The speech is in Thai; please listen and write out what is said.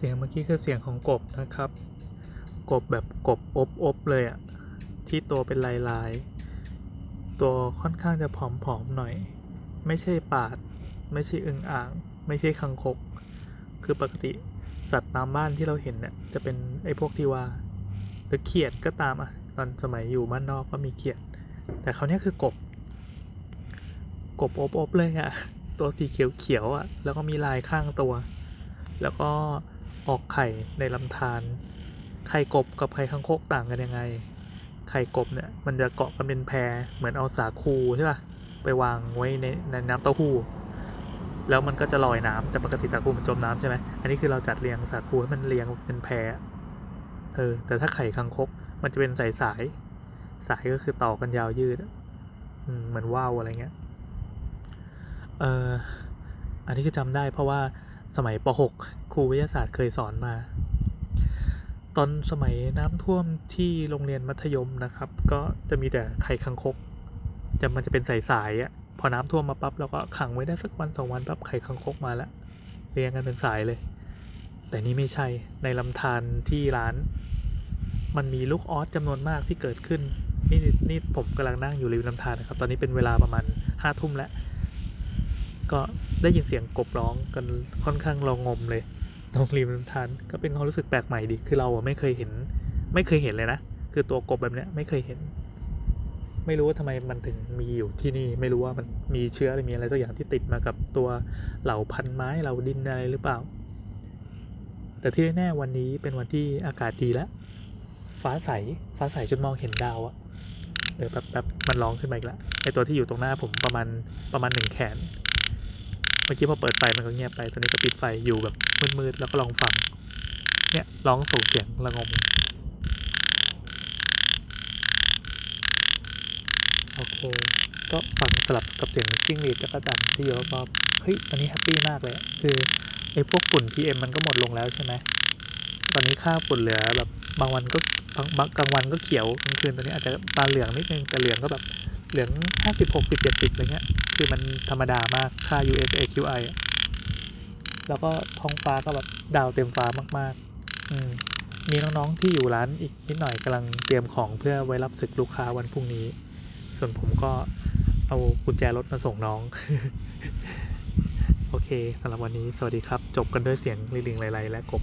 สียงเมื่อกี้คือเสียงของกบนะครับ กบแบบกบอบอบๆเลยอะที่ตัวเป็นลายลายๆตัวค่อนข้างจะผอมๆหน่อย ไม่ใช่ปาด ไม่ใช่อึงอ่าง ไม่ใช่คังคก คือปกติสัตว์ตามบ้านที่เราเห็นเนี่ยจะเป็นไอ้พวกที่ว่าหรือเขียดก็ตามอะตอนสมัยอยู่บ้านนอกก็มีเขียด แต่เขาเนี้ยคือกบ กบอบอบๆเลยอะตัวสีเขียวๆอะแล้วก็มีลายข้างตัว แล้วก็ ออกไข่ในลำธารไข่กบกับไข่คังโคกต่างกันยังไง ไข่กบเนี่ยมันจะเกาะกันเป็นแพรเหมือนเอาสาคูใช่ปะไปวางไว้ในในน้ำเต้าหู้ แล้วมันก็จะลอยน้ำแต่ปกติสาคูมันจมน้ำใช่ไหมอันนี้คือเราจัดเรียงสาคูให้มันเรียงเป็นแพรเออแต่ถ้าไข่คังคกมันจะเป็นสายสายสายก็คือต่อกันยาวยืดอืมเหมือนว่าวอะไรเงี้ยเอออันนี้คือจำได้เพราะว่าสมัยป .6 ครูวิทยาศาสตร์เคยสอนมา ตอนสมัยน้ำท่วมที่โรงเรียนมัธยมนะครับ ก็จะมีแต่ไข่คังคกจะมันจะเป็นสายๆอะพอน้ำท่วมมาปั๊บเราก็ขังไว้ได้สักวันสองวันปั๊บไข่คังคกมาแล้วเรียงกันเป็นสายเลย แต่นี่ไม่ใช่ในลำธารที่ร้าน มันมีลูกออสจำนวนมากที่เกิดขึ้น นี่นี่ผมกำลังนั่งอยู่ริมลำธารนะครับ ตอนนี้เป็นเวลาประมาณห้าทุ่มแล้ว ก็ได้ยินเสียงกบร้องกันค่อนข้างเรงมเลย ตรงริมลำธารก็เป็นความรู้สึกแปลกใหม่ดี คือเราไม่เคยเห็น ไม่เคยเห็นเลยนะ คือตัวกบแบบเนี้ยไม่เคยเห็น ไม่รู้ว่าทำไมมันถึงมีอยู่ที่นี่ ไม่รู้ว่ามันมีเชื้อหรือมีอะไรตัวอย่างที่ติดมากับตัวเหล่าพันไม้เหล่าดินอะไรหรือเปล่า แต่ที่แน่วันนี้เป็นวันที่อากาศดีแล้ว ฟ้าใส ฟ้าใสจนมองเห็นดาวอะเออแบบแบบมันร้องขึ้นมาอีกแล้วไอตัวที่อยู่ตรงหน้าผมประมาณประมาณหนึ่งแขน มื่อกี้พอเปิดไฟมันก็เงียบไปตอนนี้ก็ปิดไฟอยู่แบบมืดๆแล้วก็ลองฟัง เนี่ยร้องส่งเสียงระงมโอเค ก็ฟังสลับกับเสียงจิ้งหรีดจักรจันทร์ที่อยู่รอบๆเฮ้ยตอนนี้แฮปปี้มากเลย คือไอ้พวกฝุ่น PM มันก็หมดลงแล้วใช่ไหมตอนนี้ค่าฝุ่นเหลือแบบบางวันก็บางบางกลางวันก็เขียวกลางคืนตอนนี้อาจจะตาเหลืองนิดนึงแต่เหลืองก็แบบเหลืองห้าสิบหกสิบเจ็ดสิบอะไรเงี้ย คือมันธรรมดามากค่า US AQI แล้วก็ท้องฟ้าก็แบบดาวเต็มฟ้ามากๆ อืมมีน้องๆที่อยู่ร้านอีกนิดหน่อยกำลังเตรียมของเพื่อไว้รับศึกลูกค้าวันพรุ่งนี้ ส่วนผมก็เอากุญแจรถมาส่งน้อง โอเคสำหรับวันนี้สวัสดีครับ จบกันด้วยเสียงลิงๆไลๆและกบ